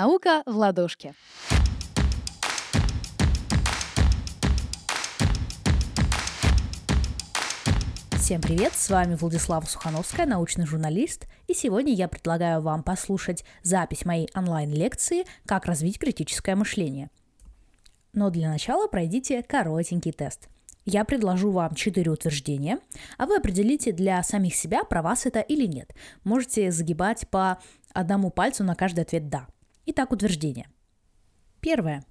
Наука в ладошке. Всем привет, с вами Владислава Сухановская, научный журналист, и сегодня я предлагаю вам послушать запись моей онлайн-лекции «Как развить критическое мышление». Но для начала пройдите коротенький тест. Я предложу вам четыре утверждения, а вы определите для самих себя, про вас это или нет. Можете загибать по одному пальцу на каждый ответ «да». Итак, утверждение. Первое.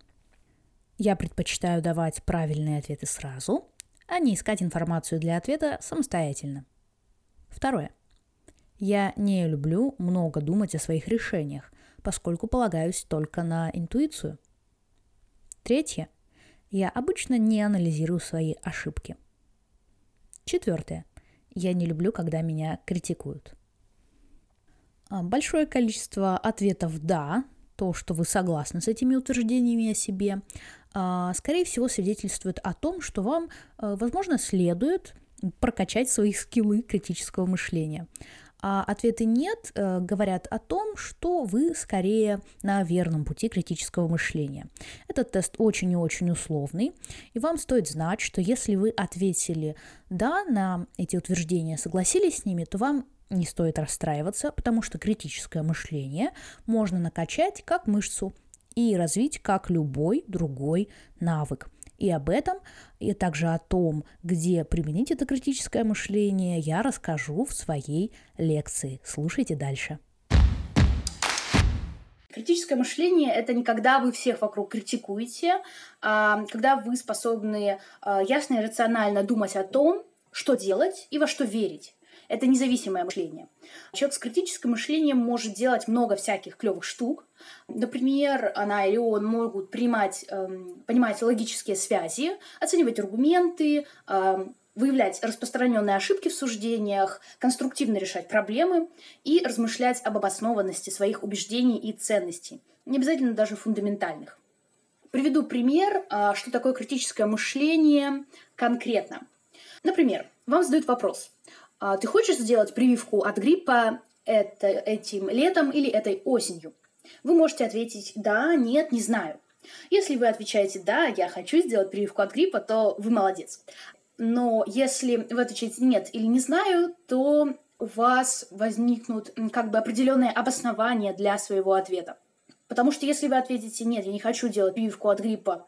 Я предпочитаю давать правильные ответы сразу – а не искать информацию для ответа самостоятельно. Второе. Я не люблю много думать о своих решениях, поскольку полагаюсь только на интуицию. Третье. Я обычно не анализирую свои ошибки. Четвертое. Я не люблю, когда меня критикуют. А, большое количество ответов «да», то, что вы согласны с этими утверждениями о себе, а, скорее всего, свидетельствует о том, что вам, э, возможно, следует прокачать свои скиллы критического мышления. А ответы «нет» э, говорят о том, что вы скорее на верном пути критического мышления. Этот тест очень и очень условный, и вам стоит знать, что если вы ответили «да» на эти утверждения, согласились с ними, то вам не стоит расстраиваться, потому что критическое мышление можно накачать как мышцу и развить как любой другой навык. И об этом, и также о том, где применить это критическое мышление, я расскажу в своей лекции. Слушайте дальше. Критическое мышление – это не когда вы всех вокруг критикуете, а когда вы способны а, ясно и рационально думать о том, что делать и во что верить. Это независимое мышление. Человек с критическим мышлением может делать много всяких клевых штук. Например, она или он могут принимать, эм, понимать логические связи, оценивать аргументы, эм, выявлять распространенные ошибки в суждениях, конструктивно решать проблемы и размышлять об обоснованности своих убеждений и ценностей, не обязательно даже фундаментальных. Приведу пример, а, что такое критическое мышление конкретно. Например, вам задают вопрос, ты хочешь сделать прививку от гриппа это, этим летом или этой осенью? Вы можете ответить «да», «нет», «не знаю». Если вы отвечаете «да, я хочу сделать прививку от гриппа», то вы молодец. Но если вы отвечаете «нет» или «не знаю», то у вас возникнут как бы определенные обоснования для своего ответа. Потому что если вы ответите «нет, я не хочу делать прививку от гриппа»,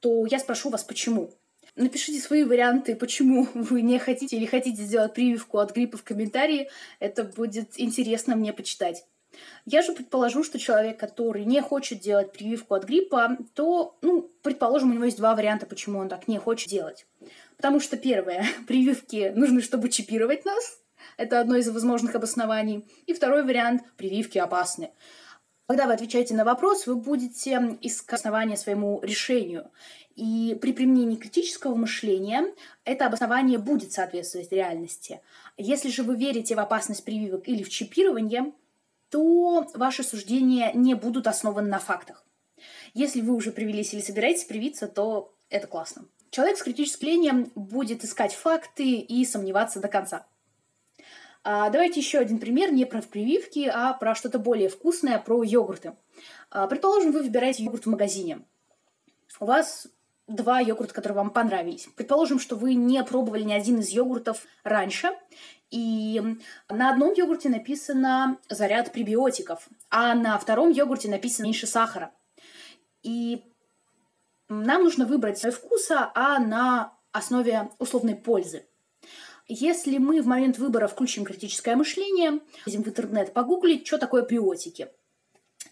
то я спрошу вас «почему?». Напишите свои варианты, почему вы не хотите или хотите сделать прививку от гриппа в комментарии. Это будет интересно мне почитать. Я же предположу, что человек, который не хочет делать прививку от гриппа, то, ну, предположим, у него есть два варианта, почему он так не хочет делать. Потому что, первое, прививки нужны, чтобы чипировать нас. Это одно из возможных обоснований. И второй вариант – прививки опасны. Когда вы отвечаете на вопрос, вы будете искать основания своему решению. И при применении критического мышления это обоснование будет соответствовать реальности. Если же вы верите в опасность прививок или в чипирование, то ваши суждения не будут основаны на фактах. Если вы уже привились или собираетесь привиться, то это классно. Человек с критическим мышлением будет искать факты и сомневаться до конца. А давайте еще один пример, не про прививки, а про что-то более вкусное, про йогурты. А, предположим, вы выбираете йогурт в магазине. У вас два йогурта, которые вам понравились. Предположим, что вы не пробовали ни один из йогуртов раньше, и на одном йогурте написано заряд пребиотиков, а на втором йогурте написано меньше сахара. И нам нужно выбрать свой вкуса, а на основе условной пользы. Если мы в момент выбора включим критическое мышление, лезем в интернет погуглить, что такое биотики,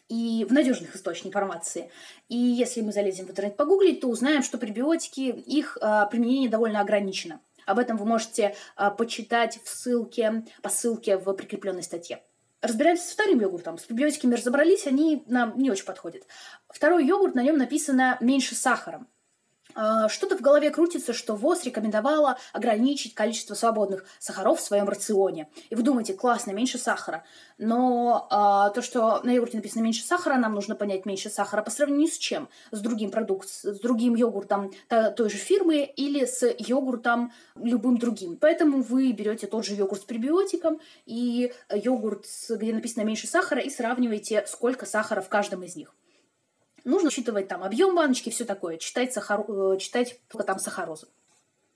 и в надежных источниках информации. И если мы залезем в интернет погуглить, то узнаем, что пребиотики, их а, применение довольно ограничено. Об этом вы можете а, почитать в ссылке, по ссылке в прикрепленной статье. Разбираемся с вторым йогуртом. С пребиотиками разобрались, они нам не очень подходят. Второй йогурт, на нем написано меньше сахара. А, что-то в голове крутится, что ВОЗ рекомендовала ограничить количество свободных сахаров в своем рационе. И вы думаете, классно, меньше сахара. Но а, то, что на йогурте написано меньше сахара, нам нужно понять меньше сахара по сравнению с чем? С другим продуктом, с другим йогуртом той же фирмы или с йогуртом любым другим. Поэтому вы берете тот же йогурт с пребиотиком и йогурт, где написано меньше сахара, и сравниваете, сколько сахара в каждом из них. Нужно учитывать там объем баночки, все такое, читать, сахар... Э, читать там сахарозу.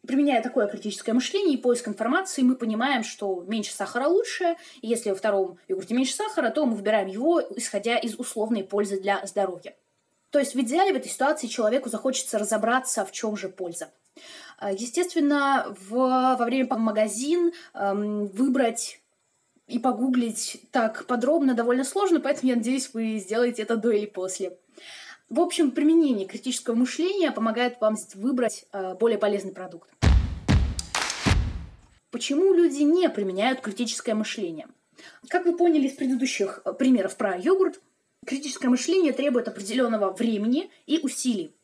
Применяя такое критическое мышление и поиск информации, мы понимаем, что меньше сахара лучше. И если во втором йогурте меньше сахара, то мы выбираем его, исходя из условной пользы для здоровья. То есть в идеале в этой ситуации человеку захочется разобраться, в чем же польза. Э, естественно, в, во время магазин эм, выбрать и погуглить так подробно довольно сложно, поэтому я надеюсь, вы сделаете это до или после. В общем, применение критического мышления помогает вам выбрать э, более полезный продукт. Почему люди не применяют критическое мышление? Как вы поняли из предыдущих э, примеров про йогурт, критическое мышление требует определенного времени и усилий.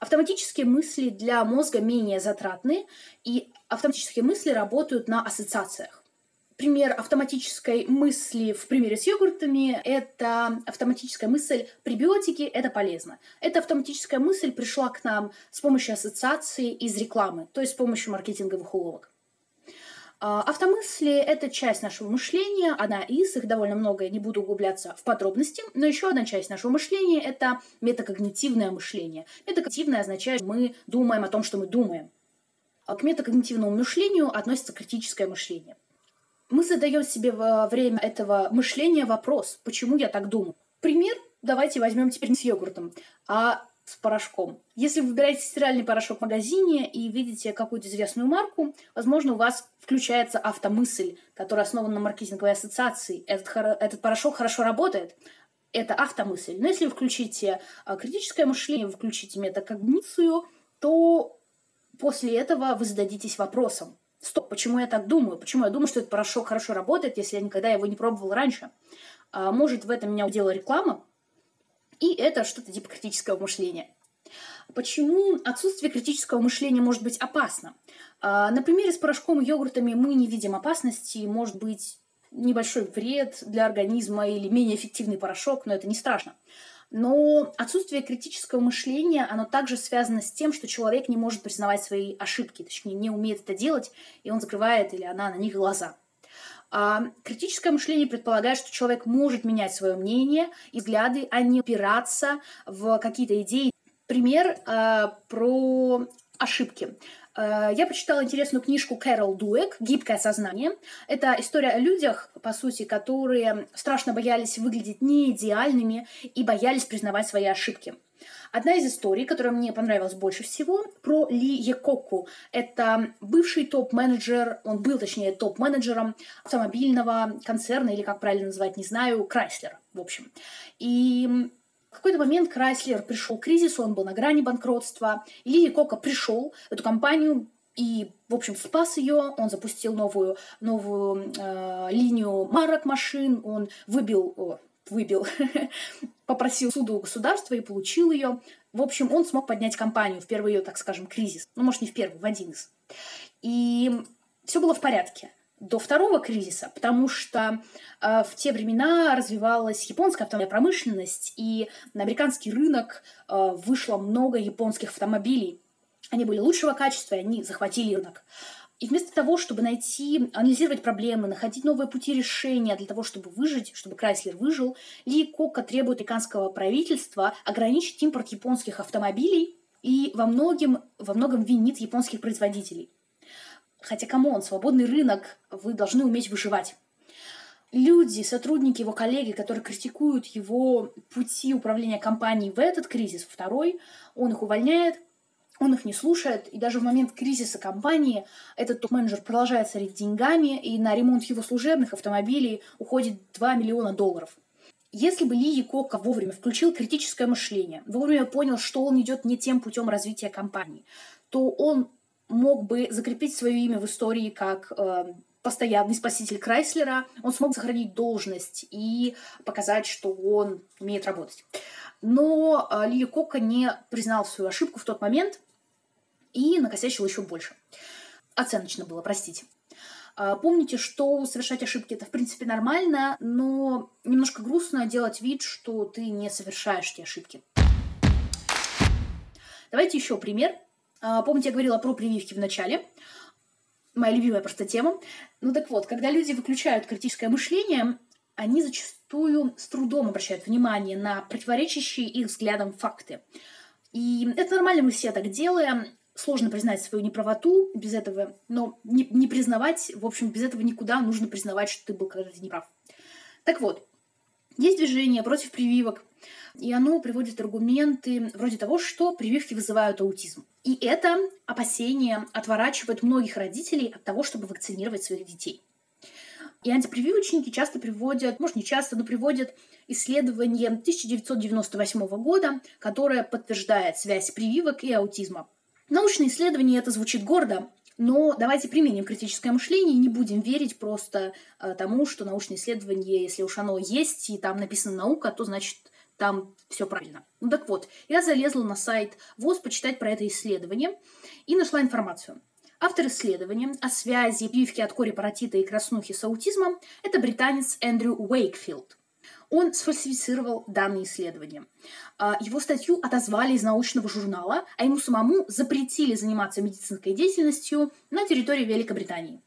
Автоматические мысли для мозга менее затратны, и автоматические мысли работают на ассоциациях пример автоматической мысли в примере с йогуртами – это автоматическая мысль «пребиотики – это полезно». Эта автоматическая мысль пришла к нам с помощью ассоциации из рекламы, то есть с помощью маркетинговых уловок. А, автомысли – это часть нашего мышления, одна из, их довольно много, я не буду углубляться в подробности, но еще одна часть нашего мышления – это метакогнитивное мышление. Метакогнитивное означает, что мы думаем о том, что мы думаем. А к метакогнитивному мышлению относится критическое мышление мы задаем себе во время этого мышления вопрос, почему я так думаю. Пример давайте возьмем теперь не с йогуртом, а с порошком. Если вы выбираете стиральный порошок в магазине и видите какую-то известную марку, возможно, у вас включается автомысль, которая основана на маркетинговой ассоциации. Этот, этот порошок хорошо работает. Это автомысль. Но если вы включите а, критическое мышление, вы включите метакогницию, то после этого вы зададитесь вопросом, стоп, почему я так думаю? Почему я думаю, что этот порошок хорошо работает, если я никогда его не пробовал раньше? А, может, в этом меня удела реклама? И это что-то типа критического мышления. Почему отсутствие критического мышления может быть опасно? А, на примере с порошком и йогуртами мы не видим опасности, может быть небольшой вред для организма или менее эффективный порошок, но это не страшно. Но отсутствие критического мышления, оно также связано с тем, что человек не может признавать свои ошибки, точнее, не умеет это делать, и он закрывает или она на них глаза. А критическое мышление предполагает, что человек может менять свое мнение и взгляды, а не опираться в какие-то идеи. Пример э, про ошибки. Э, я прочитала интересную книжку Кэрол Дуэк «Гибкое сознание». Это история о людях, по сути, которые страшно боялись выглядеть неидеальными и боялись признавать свои ошибки. Одна из историй, которая мне понравилась больше всего, про Ли Якоку. Это бывший топ-менеджер, он был, точнее, топ-менеджером автомобильного концерна, или как правильно назвать, не знаю, Крайслер, в общем. И в какой-то момент Крайслер пришел к кризису, он был на грани банкротства. Лили Кока пришел в эту компанию и, в общем, спас ее. Он запустил новую, новую э, линию марок машин. Он выбил, о, выбил, попросил суду государства и получил ее. В общем, он смог поднять компанию в первый ее, так скажем, кризис. Ну, может, не в первый, в один из. И все было в порядке до второго кризиса, потому что э, в те времена развивалась японская автомобильная промышленность, и на американский рынок э, вышло много японских автомобилей. Они были лучшего качества, и они захватили рынок. И вместо того, чтобы найти, анализировать проблемы, находить новые пути решения для того, чтобы выжить, чтобы Крайслер выжил, Ли Якокка требует американского правительства ограничить импорт японских автомобилей и во многом, во многом винит японских производителей – Хотя, come on, свободный рынок, вы должны уметь выживать. Люди, сотрудники, его коллеги, которые критикуют его пути управления компанией в этот кризис, второй, он их увольняет, он их не слушает, и даже в момент кризиса компании этот топ-менеджер продолжает царить деньгами, и на ремонт его служебных автомобилей уходит 2 миллиона долларов. Если бы Ли Якока вовремя включил критическое мышление, вовремя понял, что он идет не тем путем развития компании, то он мог бы закрепить свое имя в истории как э, постоянный спаситель Крайслера, он смог сохранить должность и показать, что он умеет работать. Но э, Лили Кока не признал свою ошибку в тот момент, и накосячил еще больше. Оценочно было, простите. А, помните, что совершать ошибки это в принципе нормально, но немножко грустно делать вид, что ты не совершаешь эти ошибки. Давайте еще пример. А, помните, я говорила про прививки в начале. Моя любимая просто тема. Ну так вот, когда люди выключают критическое мышление, они зачастую с трудом обращают внимание на противоречащие их взглядам факты. И это нормально, мы все так делаем. Сложно признать свою неправоту без этого, но не, не признавать, в общем, без этого никуда нужно признавать, что ты был когда-то неправ. Так вот, есть движение против прививок, и оно приводит аргументы вроде того, что прививки вызывают аутизм. И это опасение отворачивает многих родителей от того, чтобы вакцинировать своих детей. И антипрививочники часто приводят, может не часто, но приводят исследование 1998 года, которое подтверждает связь прививок и аутизма. Научное исследование это звучит гордо, но давайте применим критическое мышление и не будем верить просто э, тому, что научное исследование, если уж оно есть и там написана наука, то значит там все правильно. Ну так вот, я залезла на сайт ВОЗ почитать про это исследование и нашла информацию. Автор исследования о связи прививки от кори-паротита и краснухи с аутизмом – это британец Эндрю Уэйкфилд. Он сфальсифицировал данные исследования. А, его статью отозвали из научного журнала, а ему самому запретили заниматься медицинской деятельностью на территории Великобритании.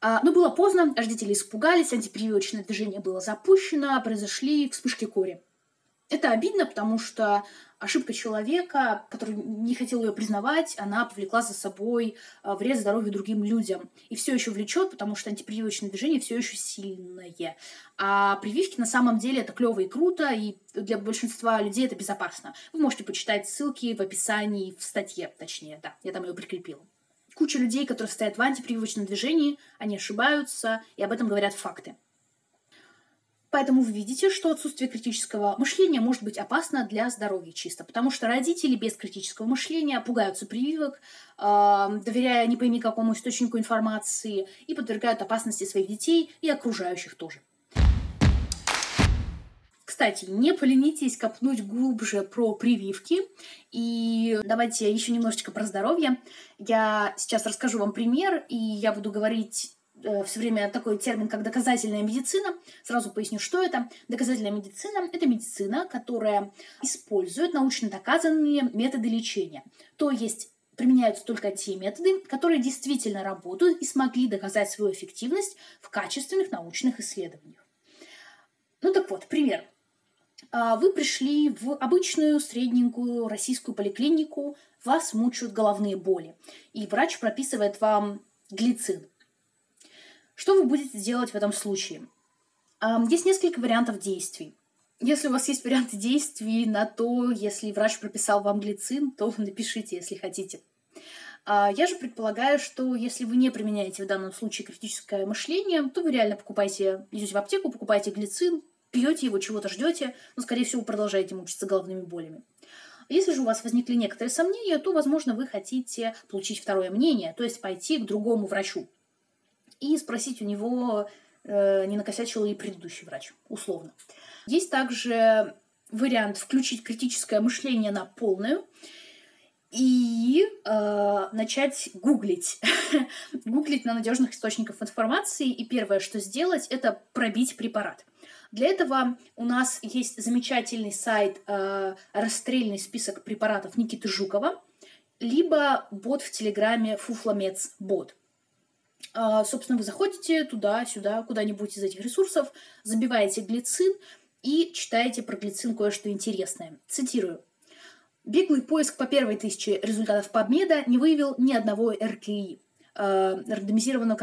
А, но было поздно, рождители испугались, антипрививочное движение было запущено, произошли вспышки кори. Это обидно, потому что ошибка человека, который не хотел ее признавать, она повлекла за собой а, вред здоровью другим людям. И все еще влечет, потому что антипрививочное движение все еще сильное. А прививки на самом деле это клево и круто, и для большинства людей это безопасно. Вы можете почитать ссылки в описании, в статье, точнее, да, я там ее прикрепила. Куча людей, которые стоят в антипрививочном движении, они ошибаются, и об этом говорят факты. Поэтому вы видите, что отсутствие критического мышления может быть опасно для здоровья чисто, потому что родители без критического мышления пугаются прививок, э, доверяя не пойми какому источнику информации и подвергают опасности своих детей и окружающих тоже. Кстати, не поленитесь копнуть глубже про прививки. И давайте еще немножечко про здоровье. Я сейчас расскажу вам пример, и я буду говорить все время такой термин, как доказательная медицина. Сразу поясню, что это. Доказательная медицина – это медицина, которая использует научно доказанные методы лечения. То есть применяются только те методы, которые действительно работают и смогли доказать свою эффективность в качественных научных исследованиях. Ну так вот, пример. А, вы пришли в обычную средненькую российскую поликлинику, вас мучают головные боли, и врач прописывает вам глицин – что вы будете делать в этом случае? Есть несколько вариантов действий. Если у вас есть варианты действий на то, если врач прописал вам глицин, то напишите, если хотите. А, я же предполагаю, что если вы не применяете в данном случае критическое мышление, то вы реально покупаете, идете в аптеку, покупаете глицин, пьете его, чего-то ждете, но, скорее всего, продолжаете мучиться головными болями. Если же у вас возникли некоторые сомнения, то, возможно, вы хотите получить второе мнение, то есть пойти к другому врачу и спросить у него, э, не накосячил ли предыдущий врач, условно. Есть также вариант включить критическое мышление на полную и э, начать гуглить. гуглить на надежных источниках информации. И первое, что сделать, это пробить препарат. Для этого у нас есть замечательный сайт э, «Расстрельный список препаратов» Никиты Жукова, либо бот в Телеграме «Фуфломец бот». А, собственно, вы заходите туда-сюда, куда-нибудь из этих ресурсов, забиваете глицин и читаете про глицин кое-что интересное. Цитирую. Беглый поиск по первой тысяче результатов PubMed не выявил ни одного РКИ э, рандомизированного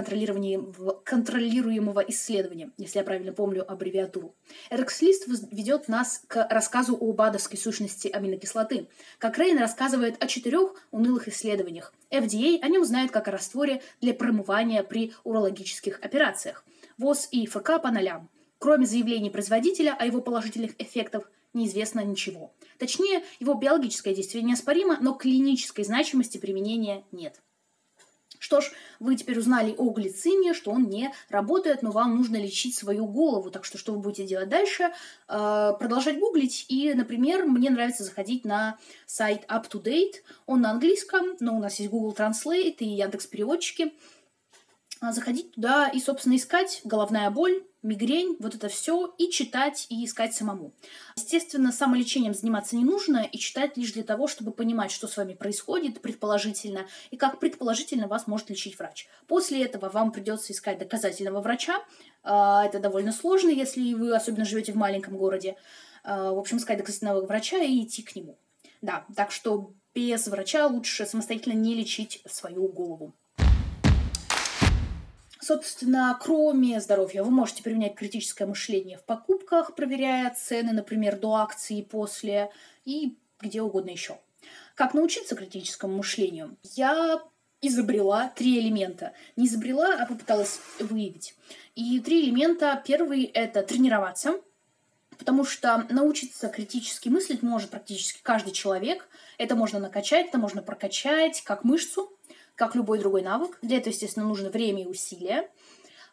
контролируемого исследования, если я правильно помню аббревиатуру. RxList ведет нас к рассказу о бадовской сущности аминокислоты. Как Рейн рассказывает о четырех унылых исследованиях. FDA о нем знает как о растворе для промывания при урологических операциях. ВОЗ и ФК по нолям. Кроме заявлений производителя о его положительных эффектах, неизвестно ничего. Точнее, его биологическое действие неоспоримо, но клинической значимости применения нет. Что ж, вы теперь узнали о глицине, что он не работает, но вам нужно лечить свою голову. Так что, что вы будете делать дальше? Э, продолжать гуглить. И, например, мне нравится заходить на сайт Up to Date. Он на английском, но у нас есть Google Translate и Яндекс переводчики. А, заходить туда и, собственно, искать головная боль, мигрень, вот это все, и читать, и искать самому. Естественно, самолечением заниматься не нужно, и читать лишь для того, чтобы понимать, что с вами происходит предположительно, и как предположительно вас может лечить врач. После этого вам придется искать доказательного врача. А, это довольно сложно, если вы особенно живете в маленьком городе. А, в общем, искать доказательного врача и идти к нему. Да, так что без врача лучше самостоятельно не лечить свою голову. Собственно, кроме здоровья, вы можете применять критическое мышление в покупках, проверяя цены, например, до акции и после, и где угодно еще. Как научиться критическому мышлению? Я изобрела три элемента. Не изобрела, а попыталась выявить. И три элемента. Первый — это тренироваться, потому что научиться критически мыслить может практически каждый человек. Это можно накачать, это можно прокачать как мышцу, как любой другой навык. Для этого, естественно, нужно время и усилия.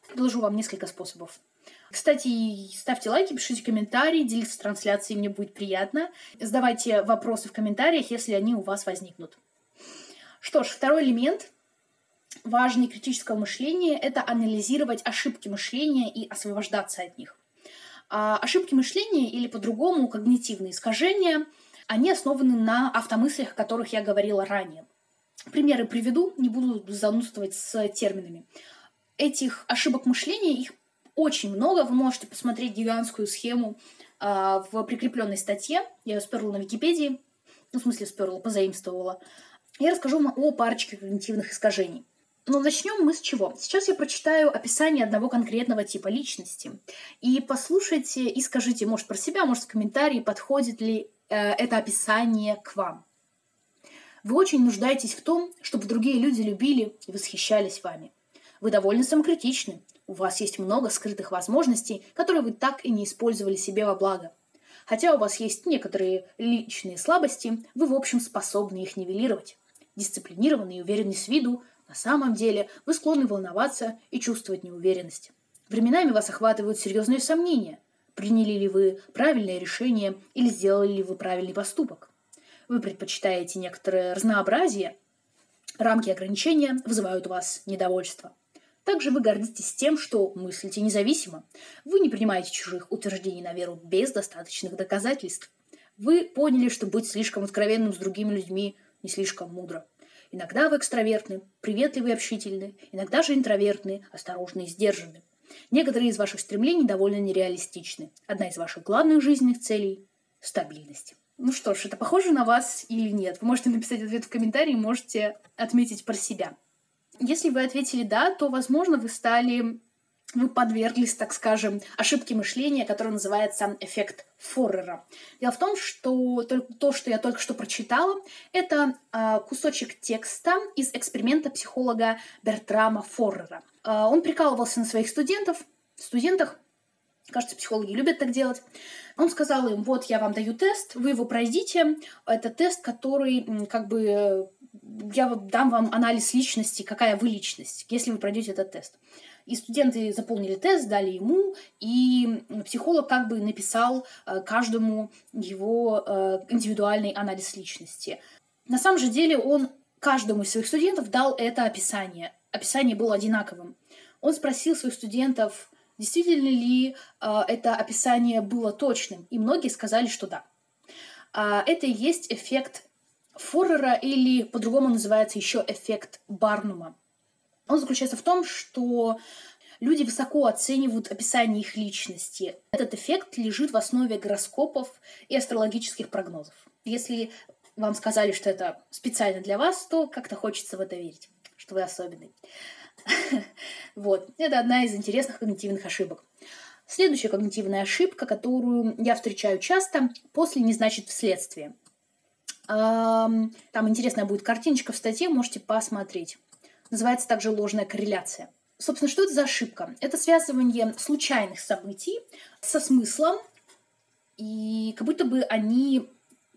Предложу вам несколько способов. Кстати, ставьте лайки, пишите комментарии, делитесь трансляцией, мне будет приятно. Задавайте вопросы в комментариях, если они у вас возникнут. Что ж, второй элемент важный критического мышления – это анализировать ошибки мышления и освобождаться от них. А ошибки мышления или по-другому когнитивные искажения, они основаны на автомыслях, о которых я говорила ранее. Примеры приведу, не буду занудствовать с терминами. Этих ошибок мышления, их очень много. Вы можете посмотреть гигантскую схему э, в прикрепленной статье. Я ее сперла на Википедии. Ну, в смысле, сперла, позаимствовала. Я расскажу вам о парочке когнитивных искажений. Но начнем мы с чего? Сейчас я прочитаю описание одного конкретного типа личности. И послушайте и скажите, может, про себя, может, в комментарии, подходит ли э, это описание к вам. Вы очень нуждаетесь в том, чтобы другие люди любили и восхищались вами. Вы довольно самокритичны. У вас есть много скрытых возможностей, которые вы так и не использовали себе во благо. Хотя у вас есть некоторые личные слабости, вы в общем способны их нивелировать. Дисциплинированный и уверенный с виду, на самом деле вы склонны волноваться и чувствовать неуверенность. Временами вас охватывают серьезные сомнения. Приняли ли вы правильное решение или сделали ли вы правильный поступок? Вы предпочитаете некоторое разнообразие, рамки ограничения вызывают у вас недовольство. Также вы гордитесь тем, что мыслите независимо. Вы не принимаете чужих утверждений на веру без достаточных доказательств. Вы поняли, что быть слишком откровенным с другими людьми не слишком мудро. Иногда вы экстравертны, приветливы и общительны, иногда же интровертны, осторожны и сдержаны. Некоторые из ваших стремлений довольно нереалистичны. Одна из ваших главных жизненных целей – стабильность. Ну что ж, это похоже на вас или нет? Вы можете написать ответ в комментарии, можете отметить про себя. Если вы ответили «да», то, возможно, вы стали вы подверглись, так скажем, ошибке мышления, которая называется эффект Форрера. Дело в том, что то, что я только что прочитала, это э, кусочек текста из эксперимента психолога Бертрама Форрера. Э, он прикалывался на своих студентов, студентах, Кажется, психологи любят так делать. Он сказал им, вот я вам даю тест, вы его пройдите. Это тест, который как бы я дам вам анализ личности, какая вы личность, если вы пройдете этот тест. И студенты заполнили тест, дали ему, и психолог как бы написал э, каждому его э, индивидуальный анализ личности. На самом же деле он каждому из своих студентов дал это описание. Описание было одинаковым. Он спросил своих студентов, действительно ли э, это описание было точным, и многие сказали, что да. А это и есть эффект Форрера или по-другому называется еще эффект Барнума. Он заключается в том, что люди высоко оценивают описание их личности. Этот эффект лежит в основе гороскопов и астрологических прогнозов. Если вам сказали, что это специально для вас, то как-то хочется в это верить, что вы особенный. Вот. Это одна из интересных когнитивных ошибок. Следующая когнитивная ошибка, которую я встречаю часто, после не значит вследствие. Там интересная будет картиночка в статье, можете посмотреть. Называется также ложная корреляция. Собственно, что это за ошибка? Это связывание случайных событий со смыслом, и как будто бы они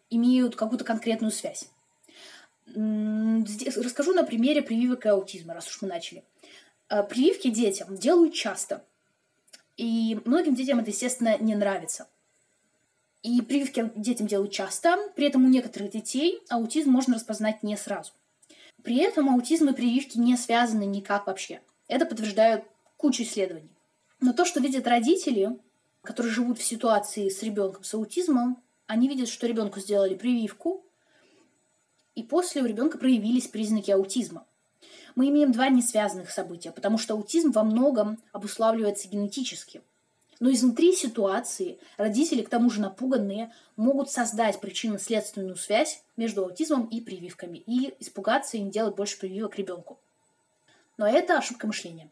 имеют какую-то конкретную связь. Расскажу на примере прививок и аутизма, раз уж мы начали. Э, прививки детям делают часто. И многим детям это, естественно, не нравится. И прививки детям делают часто, при этом у некоторых детей аутизм можно распознать не сразу. При этом аутизм и прививки не связаны никак вообще. Это подтверждают кучу исследований. Но то, что видят родители, которые живут в ситуации с ребенком с аутизмом, они видят, что ребенку сделали прививку, и после у ребенка проявились признаки аутизма. Мы имеем два несвязанных события, потому что аутизм во многом обуславливается генетически. Но изнутри ситуации родители, к тому же напуганные, могут создать причинно-следственную связь между аутизмом и прививками и испугаться и не делать больше прививок ребенку. Но это ошибка мышления.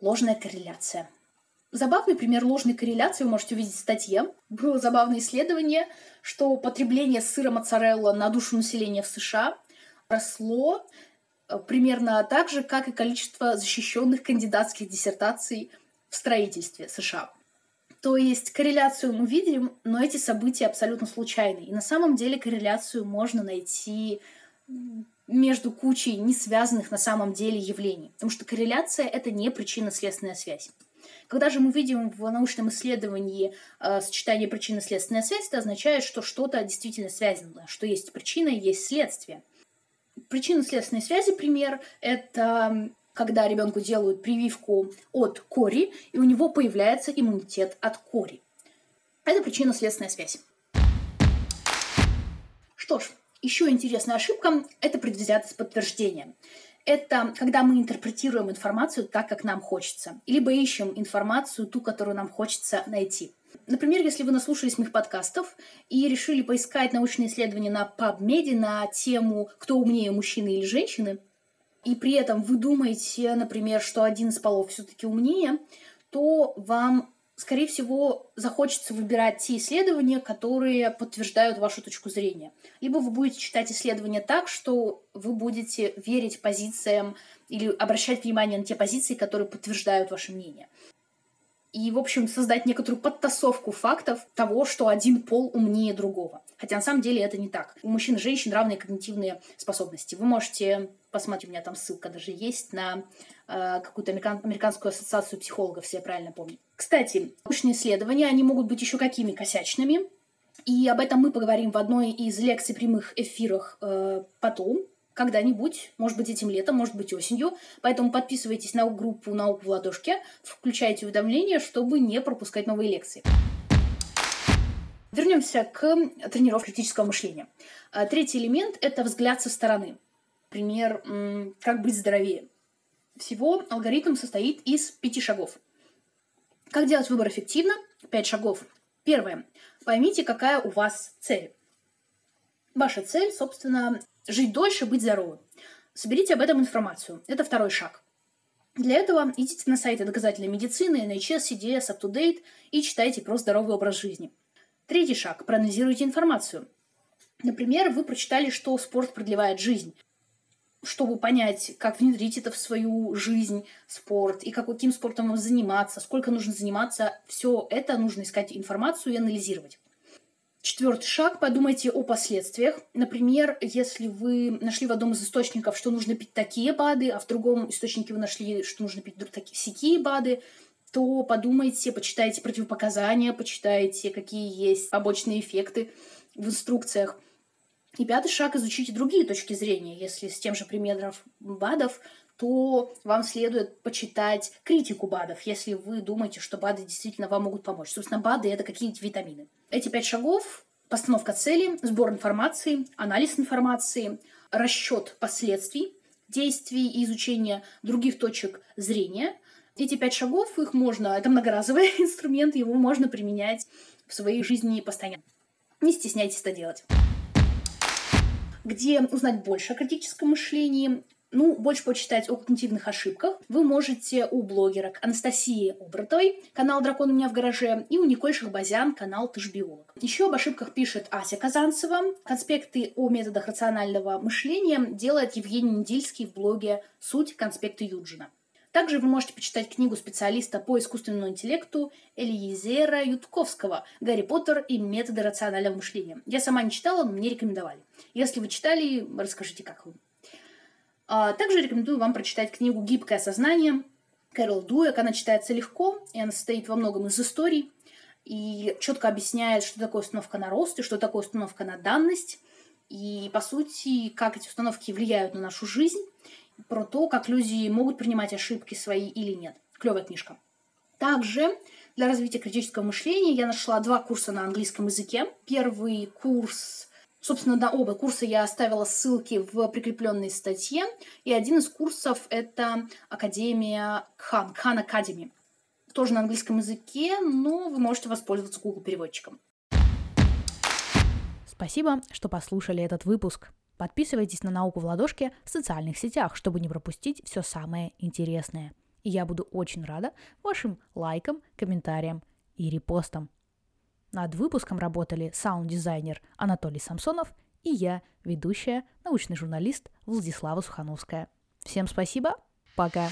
Ложная корреляция. Забавный пример ложной корреляции вы можете увидеть в статье. Было забавное исследование, что потребление сыра моцарелла на душу населения в США росло э, примерно так же, как и количество защищенных кандидатских диссертаций в строительстве США. То есть корреляцию мы видим, но эти события абсолютно случайны. И на самом деле корреляцию можно найти между кучей не связанных на самом деле явлений. Потому что корреляция — это не причинно-следственная связь. Когда же мы видим в научном исследовании э, сочетание причинно-следственная связь, это означает, что что-то действительно связано, что есть причина и есть следствие. Причинно-следственной связи пример – это когда ребенку делают прививку от кори, и у него появляется иммунитет от кори. Это причинно-следственная связь. Что ж, еще интересная ошибка – это предвзятость подтверждения это когда мы интерпретируем информацию так, как нам хочется, либо ищем информацию, ту, которую нам хочется найти. Например, если вы наслушались моих подкастов и решили поискать научные исследования на PubMed на тему «Кто умнее, мужчины или женщины?», и при этом вы думаете, например, что один из полов все-таки умнее, то вам скорее всего, захочется выбирать те исследования, которые подтверждают вашу точку зрения. Либо вы будете читать исследования так, что вы будете верить позициям или обращать внимание на те позиции, которые подтверждают ваше мнение и, в общем, создать некоторую подтасовку фактов того, что один пол умнее другого. Хотя на самом деле это не так. У мужчин и женщин равные когнитивные способности. Вы можете посмотреть, у меня там ссылка даже есть на э, какую-то американ- американскую ассоциацию психологов, если я правильно помню. Кстати, научные исследования, они могут быть еще какими косячными. И об этом мы поговорим в одной из лекций прямых эфирах э, потом когда-нибудь, может быть, этим летом, может быть, осенью. Поэтому подписывайтесь на группу «Науку в ладошке», включайте уведомления, чтобы не пропускать новые лекции. Вернемся к тренировке критического мышления. А, третий элемент – это взгляд со стороны. Пример «Как быть здоровее». Всего алгоритм состоит из пяти шагов. Как делать выбор эффективно? Пять шагов. Первое. Поймите, какая у вас цель. Ваша цель, собственно, жить дольше, быть здоровым. Соберите об этом информацию. Это второй шаг. Для этого идите на сайты доказательной медицины, NHS, CDS, UpToDate и читайте про здоровый образ жизни. Третий шаг. Проанализируйте информацию. Например, вы прочитали, что спорт продлевает жизнь. Чтобы понять, как внедрить это в свою жизнь, спорт, и как, каким спортом вам заниматься, сколько нужно заниматься, все это нужно искать информацию и анализировать. Четвертый шаг. Подумайте о последствиях. Например, если вы нашли в одном из источников, что нужно пить такие БАДы, а в другом источнике вы нашли, что нужно пить такие сякие БАДы, то подумайте, почитайте противопоказания, почитайте, какие есть побочные эффекты в инструкциях. И пятый шаг – изучите другие точки зрения. Если с тем же примером БАДов, то вам следует почитать критику БАДов, если вы думаете, что БАДы действительно вам могут помочь. Собственно, БАДы – это какие-нибудь витамины. Эти пять шагов – постановка цели, сбор информации, анализ информации, расчет последствий, действий и изучение других точек зрения. Эти пять шагов, их можно, это многоразовый инструмент, его можно применять в своей жизни постоянно. Не стесняйтесь это делать где узнать больше о критическом мышлении, ну, больше почитать о когнитивных ошибках вы можете у блогерок Анастасии Обратовой, канал «Дракон у меня в гараже», и у Николь Шахбазян, канал «Ты ж биолог». Еще об ошибках пишет Ася Казанцева. Конспекты о методах рационального мышления делает Евгений Недельский в блоге «Суть конспекты Юджина». Также вы можете почитать книгу специалиста по искусственному интеллекту Элиезера Ютковского «Гарри Поттер и методы рационального мышления». Я сама не читала, но мне рекомендовали. Если вы читали, расскажите, как. А также рекомендую вам прочитать книгу «Гибкое сознание» Кэрол Дуэк. Она читается легко, и она состоит во многом из историй, и четко объясняет, что такое установка на рост и что такое установка на данность, и, по сути, как эти установки влияют на нашу жизнь, про то, как люди могут принимать ошибки свои или нет. Клевая книжка. Также для развития критического мышления я нашла два курса на английском языке. Первый курс, собственно, на оба курса я оставила ссылки в прикрепленной статье. И один из курсов — это Академия Кхан, Кхан Академи. Тоже на английском языке, но вы можете воспользоваться Google переводчиком. Спасибо, что послушали этот выпуск. Подписывайтесь на «Науку в ладошке» в социальных сетях, чтобы не пропустить все самое интересное. И я буду очень рада вашим лайкам, комментариям и репостам. Над выпуском работали саунд-дизайнер Анатолий Самсонов и я, ведущая, научный журналист Владислава Сухановская. Всем спасибо, пока!